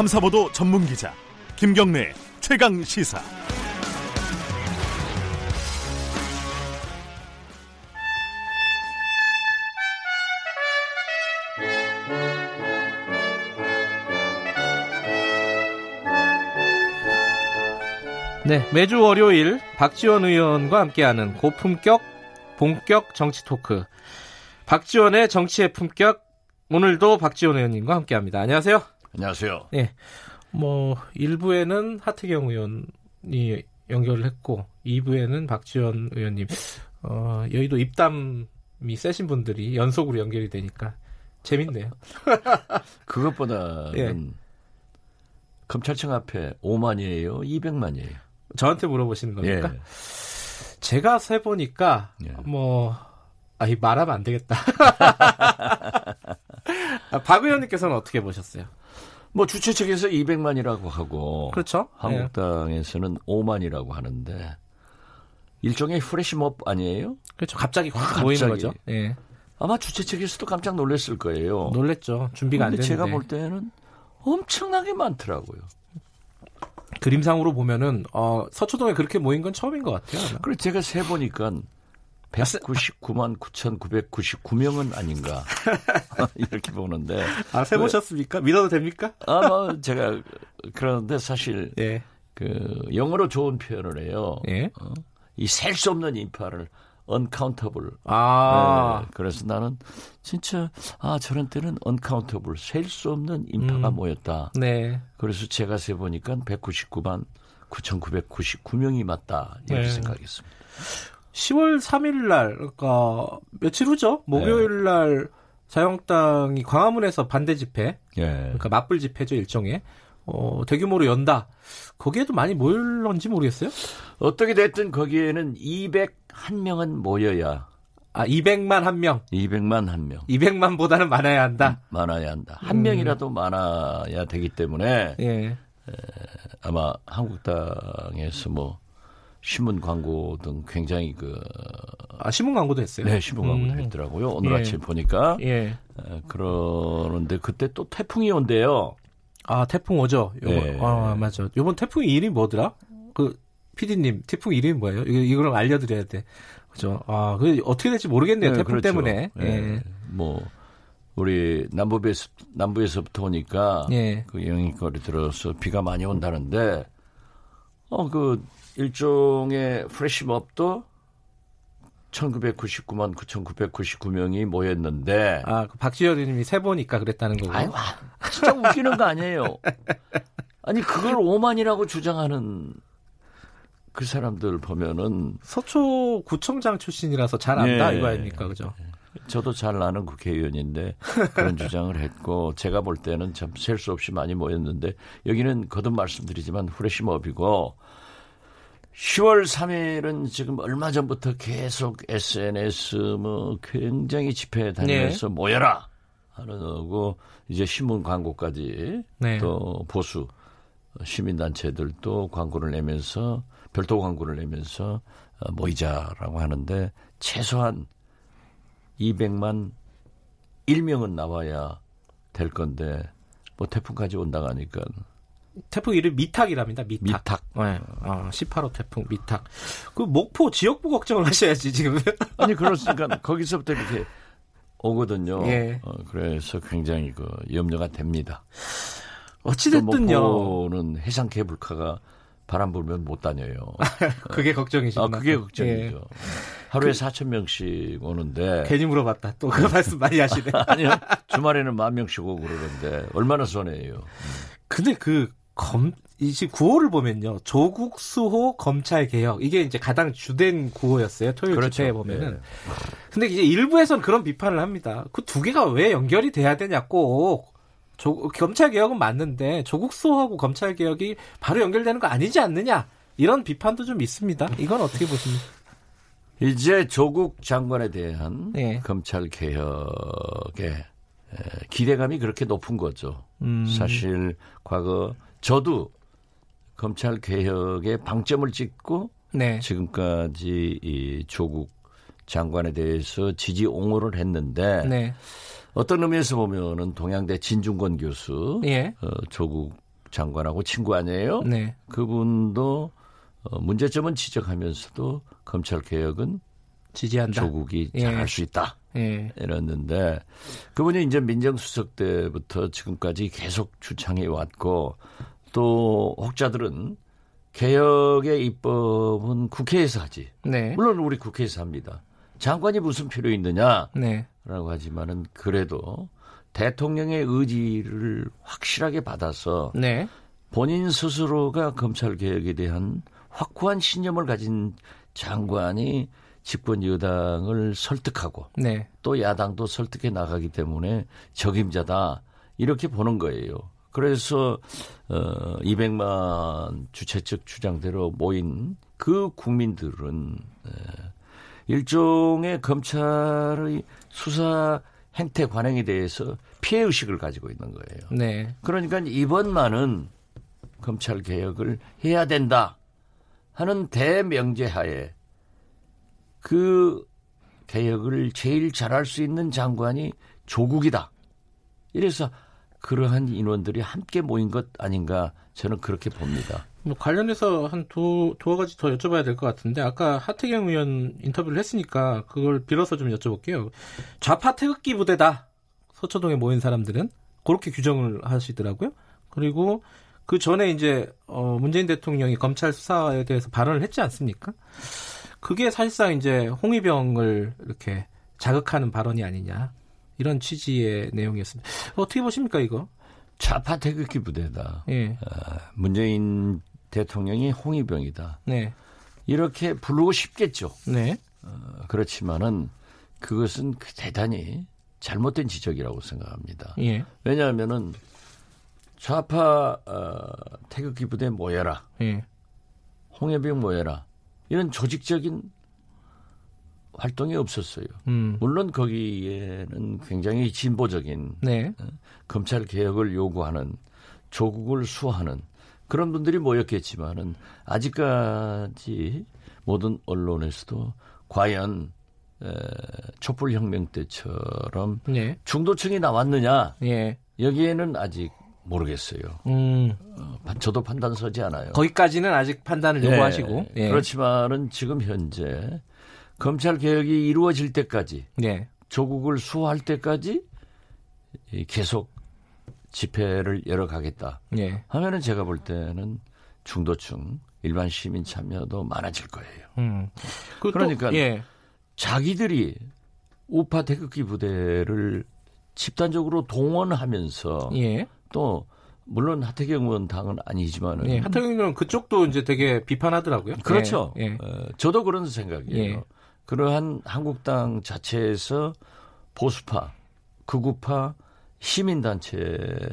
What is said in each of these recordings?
탐사보도 전문 기자 김경래 최강 시사. 네, 매주 월요일 박지원 의원과 함께하는 고품격 본격 정치 토크. 박지원의 정치의 품격. 오늘도 박지원 의원님과 함께합니다. 안녕하세요. 안녕하세요. 네, 뭐 1부에는 하태경 의원이 연결을 했고 2부에는 박지원 의원님. 어, 여의도 입담이 세신 분들이 연속으로 연결이 되니까 재밌네요. 그것보다는 예. 검찰청 앞에 5만이에요, 200만이에요. 저한테 물어보시는 겁니까? 예. 제가 세 보니까 예. 뭐 아이 말하면 안 되겠다. 아, 박 의원님께서는 어떻게 보셨어요? 뭐 주최 측에서 200만이라고 하고 그렇죠. 한국당에서는 5만이라고 하는데 일종의 프레시몹 아니에요? 그렇죠. 갑자기 확 갑자기. 모이는 거죠. 예. 아마 주최 측에서도 깜짝 놀랐을 거예요. 놀랬죠. 준비가 안 됐는데. 제가 볼 때는 엄청나게 많더라고요. 그림상으로 보면은 어, 서초동에 그렇게 모인 건 처음인 것 같아요. 그리고 제가 세 보니까 199만 9,999명은 아닌가 이렇게 보는데 아, 세 보셨습니까? 믿어도 됩니까? 아마 제가 그러는데 사실 예. 그 영어로 좋은 표현을 해요. 예. 어? 이셀 수 없는 인파를 uncountable. 아. 네, 그래서 나는 진짜 아 저런 때는 uncountable 셀수 없는 인파가 음. 모였다. 네. 그래서 제가 세 보니까 199만 9,999명이 맞다 이렇게 네. 생각했습니다. 10월 3일 날, 그러니까 며칠 후죠? 목요일 날 자유한국당이 광화문에서 반대 집회, 예. 그러니까 맞불 집회죠 일종의 어, 대규모로 연다. 거기에도 많이 모일런지 모르겠어요. 어떻게 됐든 거기에는 201명은 모여야 아 200만 한 명, 200만 한 명. 200만보다는 많아야 한다. 많아야 한다. 한 음. 명이라도 많아야 되기 때문에 예, 아마 한국당에서 뭐 신문 광고 등 굉장히 그 아 신문 광고도 했어요. 네, 신문 광고도 음. 했더라고요. 오늘 예. 아침 보니까 예, 에, 그러는데 그때 또 태풍이 온대요. 아 태풍 오죠. 요번, 예. 아 맞아. 요번 태풍 이름이 뭐더라? 그 PD님 태풍 이름이 뭐예요? 이거 이걸 알려 드려야 돼. 그죠? 아, 그 어떻게 될지 모르겠네요. 네, 태풍 그렇죠. 때문에. 예. 예. 뭐 우리 남부에서 남부에서부터 오니까 예. 그 영향거리 들어서 비가 많이 온다는데 어 그 일종의 프레시몹도 1999만 9,999명이 모였는데 아, 그 박지현 의원님이 세 보니까 그랬다는 거고. 아유, 와, 진짜 웃기는 거 아니에요. 아니 그걸 5만이라고 주장하는 그 사람들 보면은 서초 구청장 출신이라서 잘 안다 예. 이거 아닙니까, 그죠? 저도 잘 아는 국회의원인데 그런 주장을 했고 제가 볼 때는 참 셀 수 없이 많이 모였는데 여기는 거듭 말씀드리지만 후레시몹이고 10월 3일은 지금 얼마 전부터 계속 SNS 뭐 굉장히 집회에 다니면서 네. 모여라 하는 거고 이제 신문 광고까지 네. 또 보수 시민단체들도 광고를 내면서 별도 광고를 내면서 어, 모이자라고 하는데 최소한 200만 1명은 나와야 될 건데 뭐 태풍까지 온다고 하니까 태풍 이름 미탁이랍니다. 미탁. 미탁. 네. 아, 18호 태풍 미탁. 그 목포 지역부 걱정을 하셔야지 지금. 아니 그렇으니까 거기서부터 이렇게 오거든요. 예. 어, 그래서 굉장히 그 염려가 됩니다. 어찌 또 됐든요. 목포는 해상 케이블카가 바람 불면 못 다녀요. 그게 걱정이시구나. 아, 그게 예. 걱정이죠. 하루에 4천 명씩 오는데 괜히 물어봤다. 또 그 말씀 많이 하시네. 아니요 주말에는 만 명씩 오고 그러는데 얼마나 손해예요. 근데 그 검, 이제 구호를 보면요. 조국 수호 검찰 개혁. 이게 이제 가장 주된 구호였어요. 토요일 그렇죠. 집회에 보면은. 네. 근데 이제 일부에서는 그런 비판을 합니다. 그 두 개가 왜 연결이 돼야 되냐 꼭. 조, 검찰 개혁은 맞는데 조국 수호하고 검찰 개혁이 바로 연결되는 거 아니지 않느냐. 이런 비판도 좀 있습니다. 이건 어떻게 보십니까? 이제 조국 장관에 대한 예. 검찰 개혁의 에, 기대감이 그렇게 높은 거죠. 음. 사실 과거 저도 검찰 개혁의 방점을 찍고 네. 지금까지 이 조국 장관에 대해서 지지 옹호를 했는데 네. 어떤 의미에서 보면은 동양대 진중권 교수 예. 어, 조국 장관하고 친구 아니에요? 네. 그분도 어, 문제점은 지적하면서도 검찰 개혁은 지지한다. 조국이 예. 잘할 수 있다. 예. 이랬는데 그분이 이제 민정수석 때부터 지금까지 계속 주창해 왔고 또 혹자들은 개혁의 입법은 국회에서 하지. 네. 물론 우리 국회에서 합니다. 장관이 무슨 필요 있느냐라고 네. 하지만은 그래도 대통령의 의지를 확실하게 받아서 네. 본인 스스로가 검찰 개혁에 대한 확고한 신념을 가진 장관이 집권 여당을 설득하고 네. 또 야당도 설득해 나가기 때문에 적임자다 이렇게 보는 거예요. 그래서 어 200만 주최 측 주장대로 모인 그 국민들은 에, 일종의 검찰의 수사 행태 관행에 대해서 피해 의식을 가지고 있는 거예요. 네. 그러니까 이번만은 검찰 개혁을 해야 된다 하는 대명제하에 그 개혁을 제일 잘할 수 있는 장관이 조국이다. 이래서 그러한 인원들이 함께 모인 것 아닌가 저는 그렇게 봅니다. 뭐 관련해서 한 두, 두어 가지 더 여쭤봐야 될 것 같은데, 아까 하태경 의원 인터뷰를 했으니까 그걸 빌어서 좀 여쭤볼게요. 좌파 태극기 부대다. 서초동에 모인 사람들은. 그렇게 규정을 하시더라고요. 그리고 그 전에 이제, 어, 문재인 대통령이 검찰 수사에 대해서 발언을 했지 않습니까? 그게 사실상 이제 홍위병을 이렇게 자극하는 발언이 아니냐. 이런 취지의 내용이었습니다. 어떻게 보십니까, 이거? 좌파 태극기 부대다. 예. 문재인 대통령이 홍위병이다. 네. 이렇게 부르고 싶겠죠. 네. 어, 그렇지만은 그것은 그 대단히 잘못된 지적이라고 생각합니다. 예. 왜냐하면은 좌파 어, 태극기 부대 모여라, 예. 홍해병 모여라 이런 조직적인 활동이 없었어요. 음. 물론 거기에는 굉장히 진보적인 네. 검찰 개혁을 요구하는 조국을 수호하는 그런 분들이 모였겠지만은 아직까지 모든 언론에서도 과연 에, 촛불 혁명 때처럼 네. 중도층이 나왔느냐 예. 여기에는 아직 모르겠어요. 음. 어, 저도 판단 서지 않아요. 거기까지는 아직 판단을 예, 요구하시고. 예. 그렇지만은 지금 현재 검찰 개혁이 이루어질 때까지 네. 조국을 수호할 때까지 이 계속 집회를 열어가겠다 예. 하면은 제가 볼 때는 중도층 일반 시민 참여도 많아질 거예요. 음. 그 또- 그러니까 예. 자기들이 우파 태극기 부대를 집단적으로 동원하면서 예. 또 물론 하태경 의원 당은 아니지만은 예. 하태경 의원은 그쪽도 이제 되게 비판하더라고요. 그렇죠. 예. 예. 어, 저도 그런 생각이에요. 예. 그러한 한국당 자체에서 보수파, 극우파, 시민단체들과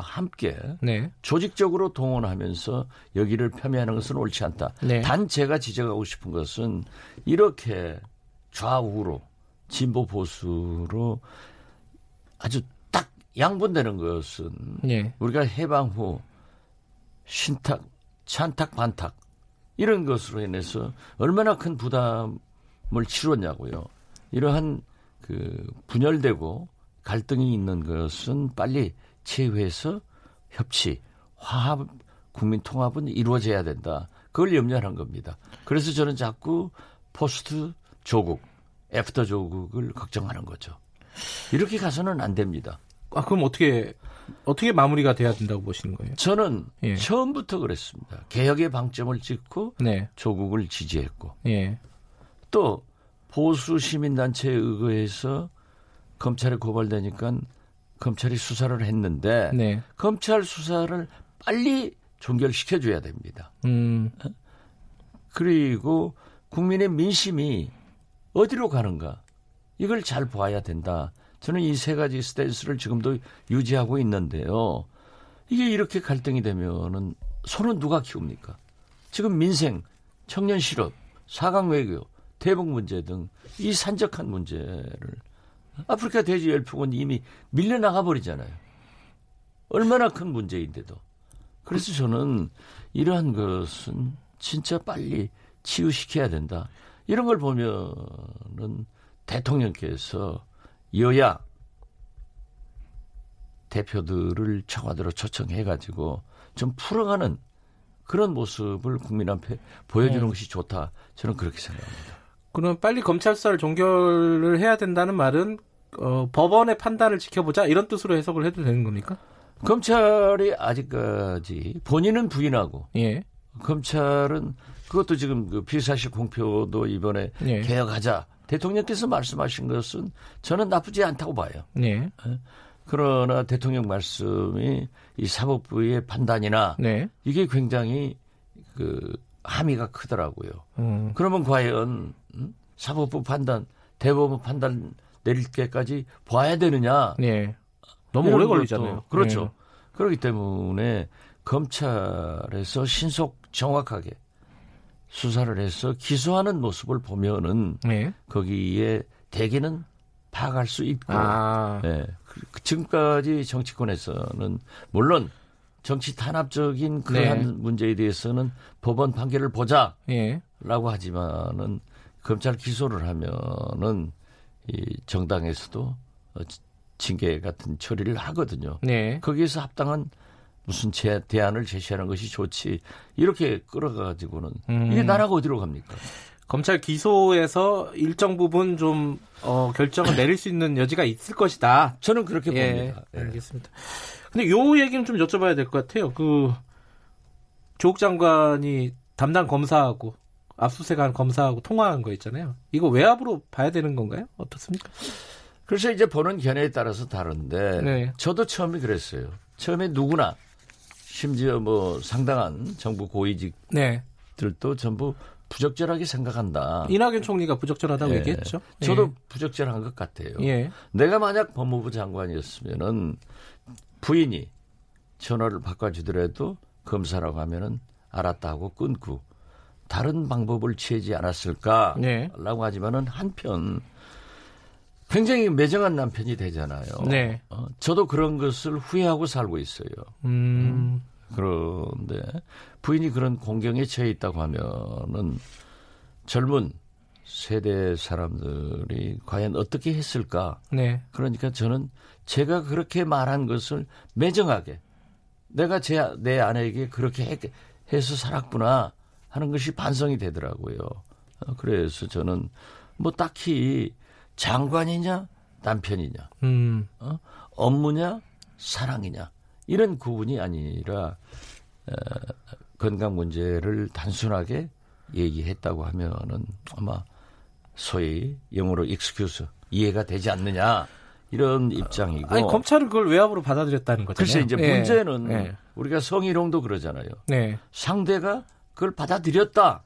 함께 네. 조직적으로 동원하면서 여기를 폄훼하는 것은 옳지 않다. 네. 단 제가 지적하고 싶은 것은 이렇게 좌우로 진보 보수로 아주 딱 양분되는 것은 예. 우리가 해방 후 신탁, 찬탁, 반탁 이런 것으로 인해서 얼마나 큰 부담을 치렀냐고요. 이러한 그 분열되고 갈등이 있는 것은 빨리 치유해서 협치, 화합, 국민 통합은 이루어져야 된다. 그걸 염려하는 겁니다. 그래서 저는 자꾸 post 조국, after 조국을 걱정하는 거죠. 이렇게 가서는 안 됩니다. 아, 그럼 어떻게 어떻게 마무리가 돼야 된다고 보시는 거예요? 저는 예. 처음부터 그랬습니다. 개혁의 방점을 찍고 네. 조국을 지지했고 예. 또 보수 시민단체에 의거해서 검찰에 고발되니까 검찰이 수사를 했는데 네. 검찰 수사를 빨리 종결시켜 줘야 됩니다. 음. 그리고 국민의 민심이 어디로 가는가 이걸 잘 봐야 된다. 저는 이 세 가지 스탠스를 지금도 유지하고 있는데요. 이게 이렇게 갈등이 되면은 손은 누가 키웁니까? 지금 민생, 청년 실업, 사강 외교, 대북 문제 등 이 산적한 문제를 아프리카 돼지 열풍은 이미 밀려나가 버리잖아요. 얼마나 큰 문제인데도. 그래서 저는 이러한 것은 진짜 빨리 치유시켜야 된다. 이런 걸 보면은 대통령께서 여야 대표들을 청와대로 초청해가지고 좀 풀어가는 그런 모습을 국민 앞에 보여주는 네. 것이 좋다. 저는 그렇게 생각합니다. 그럼 빨리 검찰 수사를 종결을 해야 된다는 말은 어, 법원의 판단을 지켜보자 이런 뜻으로 해석을 해도 되는 겁니까? 검찰이 아직까지 본인은 부인하고 예. 검찰은 그것도 지금 그 비사실 공표도 이번에 예. 개혁하자. 대통령께서 말씀하신 것은 저는 나쁘지 않다고 봐요. 네. 그러나 대통령 말씀이 이 사법부의 판단이나 네. 이게 굉장히 그 함의가 크더라고요. 음. 그러면 과연 음? 사법부 판단, 대법원 판단 내릴 때까지 봐야 되느냐? 네. 너무 오래 걸리잖아요. 그렇죠. 네. 그렇기 때문에 검찰에서 신속 정확하게 수사를 해서 기소하는 모습을 보면은 네. 거기에 대개는 파악할 수 있고 아. 예. 그- 그 지금까지 정치권에서는 물론 정치 탄압적인 그러한 네. 문제에 대해서는 법원 판결을 보자라고 예. 하지만은 검찰 기소를 하면은 이 정당에서도 어, 지- 징계 같은 처리를 하거든요. 네. 거기에서 합당한 무슨 제, 대안을 제시하는 것이 좋지 이렇게 끌어가지고는 음. 이게 나라가 어디로 갑니까? 검찰 기소에서 일정 부분 좀 어, 결정을 내릴 수 있는 여지가 있을 것이다. 저는 그렇게 예, 봅니다. 예. 알겠습니다. 근데 요 얘기는 좀 여쭤봐야 될 것 같아요. 그 조국 장관이 담당 검사하고 압수수색한 검사하고 통화한 거 있잖아요. 이거 외압으로 봐야 되는 건가요? 어떻습니까? 그래서 이제 보는 견해에 따라서 다른데 네. 저도 처음에 그랬어요. 처음에 누구나 심지어 뭐 상당한 정부 고위직들도 네. 전부 부적절하게 생각한다. 이낙연 총리가 부적절하다고 예. 얘기했죠. 저도 부적절한 것 같아요. 예. 내가 만약 법무부 장관이었으면은 부인이 전화를 바꿔주더라도 검사라고 하면은 알았다 하고 끊고 다른 방법을 취하지 않았을까라고 네. 하지만은 한편 굉장히 매정한 남편이 되잖아요. 네. 어, 저도 그런 것을 후회하고 살고 있어요. 음. 그런데 부인이 그런 공경에 처해 있다고 하면은 젊은 세대 사람들이 과연 어떻게 했을까? 네. 그러니까 저는 제가 그렇게 말한 것을 매정하게 내가 제, 내 아내에게 그렇게 해, 해서 살았구나 하는 것이 반성이 되더라고요. 어, 그래서 저는 뭐 딱히 장관이냐 남편이냐 음. 어? 업무냐 사랑이냐 이런 구분이 아니라 어, 건강 문제를 단순하게 얘기했다고 하면은 아마 소위 영어로 excuse 이해가 되지 않느냐 이런 입장이고 아니 검찰은 그걸 외압으로 받아들였다는 거잖아요. 글쎄 이제 예. 문제는 예. 우리가 성희롱도 그러잖아요. 네. 상대가 그걸 받아들였다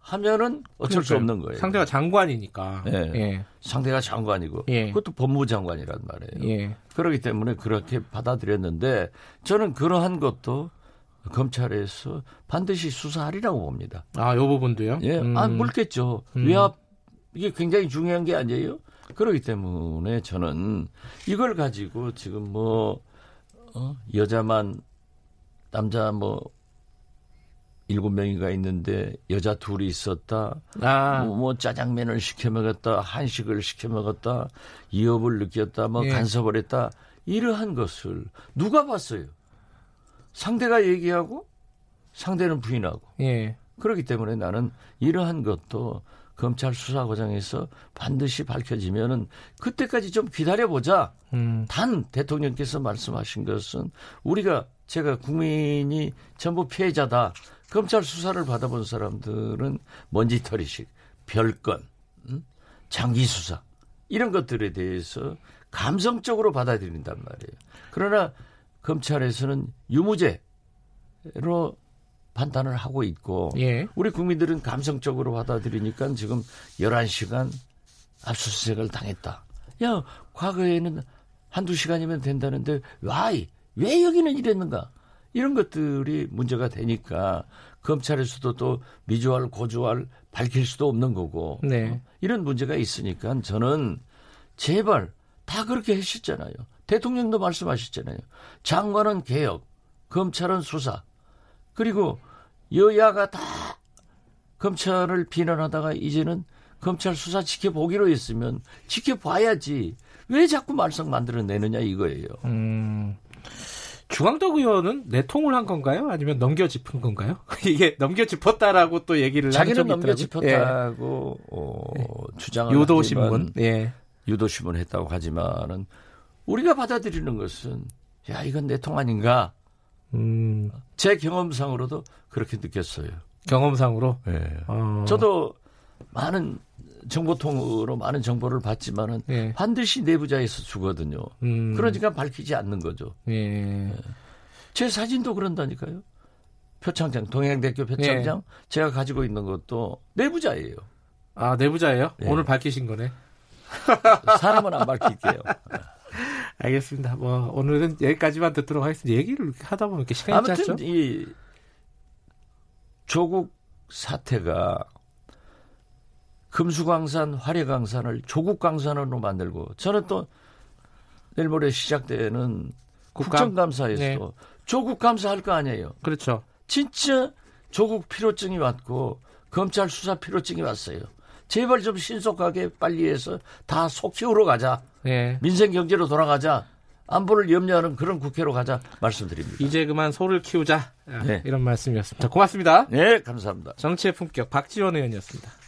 하면은 어쩔 수 그러니까요. 없는 거예요. 상대가 장관이니까. 예. 예. 상대가 장관이고 예. 그것도 법무부 장관이란 말이에요. 예. 그렇기 때문에 그렇게 받아들였는데 저는 그러한 것도 검찰에서 반드시 수사하리라고 봅니다. 아, 요 부분도요? 예, 음. 아 물겠죠. 음. 외압 이게 굉장히 중요한 게 아니에요. 그렇기 때문에 저는 이걸 가지고 지금 뭐 어, 여자만 남자 뭐 일곱 명이가 있는데 여자 둘이 있었다. 아, 뭐, 뭐 짜장면을 시켜 먹었다, 한식을 시켜 먹었다, 이업을 느꼈다, 뭐 예. 간섭을 했다. 이러한 것을 누가 봤어요? 상대가 얘기하고 상대는 부인하고. 예. 그렇기 때문에 나는 이러한 것도 검찰 수사 과정에서 반드시 밝혀지면은 그때까지 좀 기다려 보자. 음. 단 대통령께서 말씀하신 것은 우리가 제가 국민이 전부 피해자다. 검찰 수사를 받아본 사람들은 먼지털이식, 별건, 음? 장기 수사 이런 것들에 대해서 감성적으로 받아들인단 말이에요. 그러나 검찰에서는 유무죄로 판단을 하고 있고 예. 우리 국민들은 감성적으로 받아들이니까 지금 11시간 압수수색을 당했다. 야, 과거에는 한두 시간이면 된다는데 why? 왜 여기는 이랬는가? 이런 것들이 문제가 되니까 검찰에서도 또 미주알 고주알 밝힐 수도 없는 거고 네. 어? 이런 문제가 있으니까 저는 제발 다 그렇게 하셨잖아요. 대통령도 말씀하셨잖아요. 장관은 개혁, 검찰은 수사. 그리고 여야가 다 검찰을 비난하다가 이제는 검찰 수사 지켜보기로 했으면 지켜봐야지. 왜 자꾸 말썽 만들어내느냐 이거예요. 음. 중앙덕 의원은 내통을 한 건가요? 아니면 넘겨짚은 건가요? 이게 넘겨짚었다라고 또 얘기를 자기는. 넘겨짚었다고 어, 주장을 예. 하지만 신문. 예. 유도 신문 했다고 하지만은 우리가 받아들이는 것은 야 이건 내통 아닌가 음, 제 경험상으로도 그렇게 느꼈어요. 경험상으로. 예. 어, 저도 많은 정보통으로 많은 정보를 받지만은 예. 반드시 내부자에서 주거든요. 음, 그러니까 밝히지 않는 거죠. 예. 제 사진도 그런다니까요. 표창장, 동양대학교 표창장 예. 제가 가지고 있는 것도 내부자예요. 아 내부자예요? 예. 오늘 밝히신 거네. 사람은 안 밝힐게요. 알겠습니다. 뭐 오늘은 여기까지만 듣도록 하겠습니다. 얘기를 하다 보면 이렇게 시간이 아무튼 짧죠? 이 조국 사태가 금수강산, 화려강산을 조국강산으로 만들고 저는 또 내일 모레 시작되는 국감? 국정감사에서도 네. 조국 감사할 거 아니에요. 그렇죠. 진짜 조국 피로증이 왔고 검찰 수사 피로증이 왔어요. 제발 좀 신속하게 빨리 해서 다속 키우러 가자. 예. 민생 경제로 돌아가자. 안보를 염려하는 그런 국회로 가자 말씀드립니다. 이제 그만 소를 키우자. 아, 네. 이런 말씀이었습니다. 고맙습니다. 네, 감사합니다. 정치의 품격 박지원 의원이었습니다.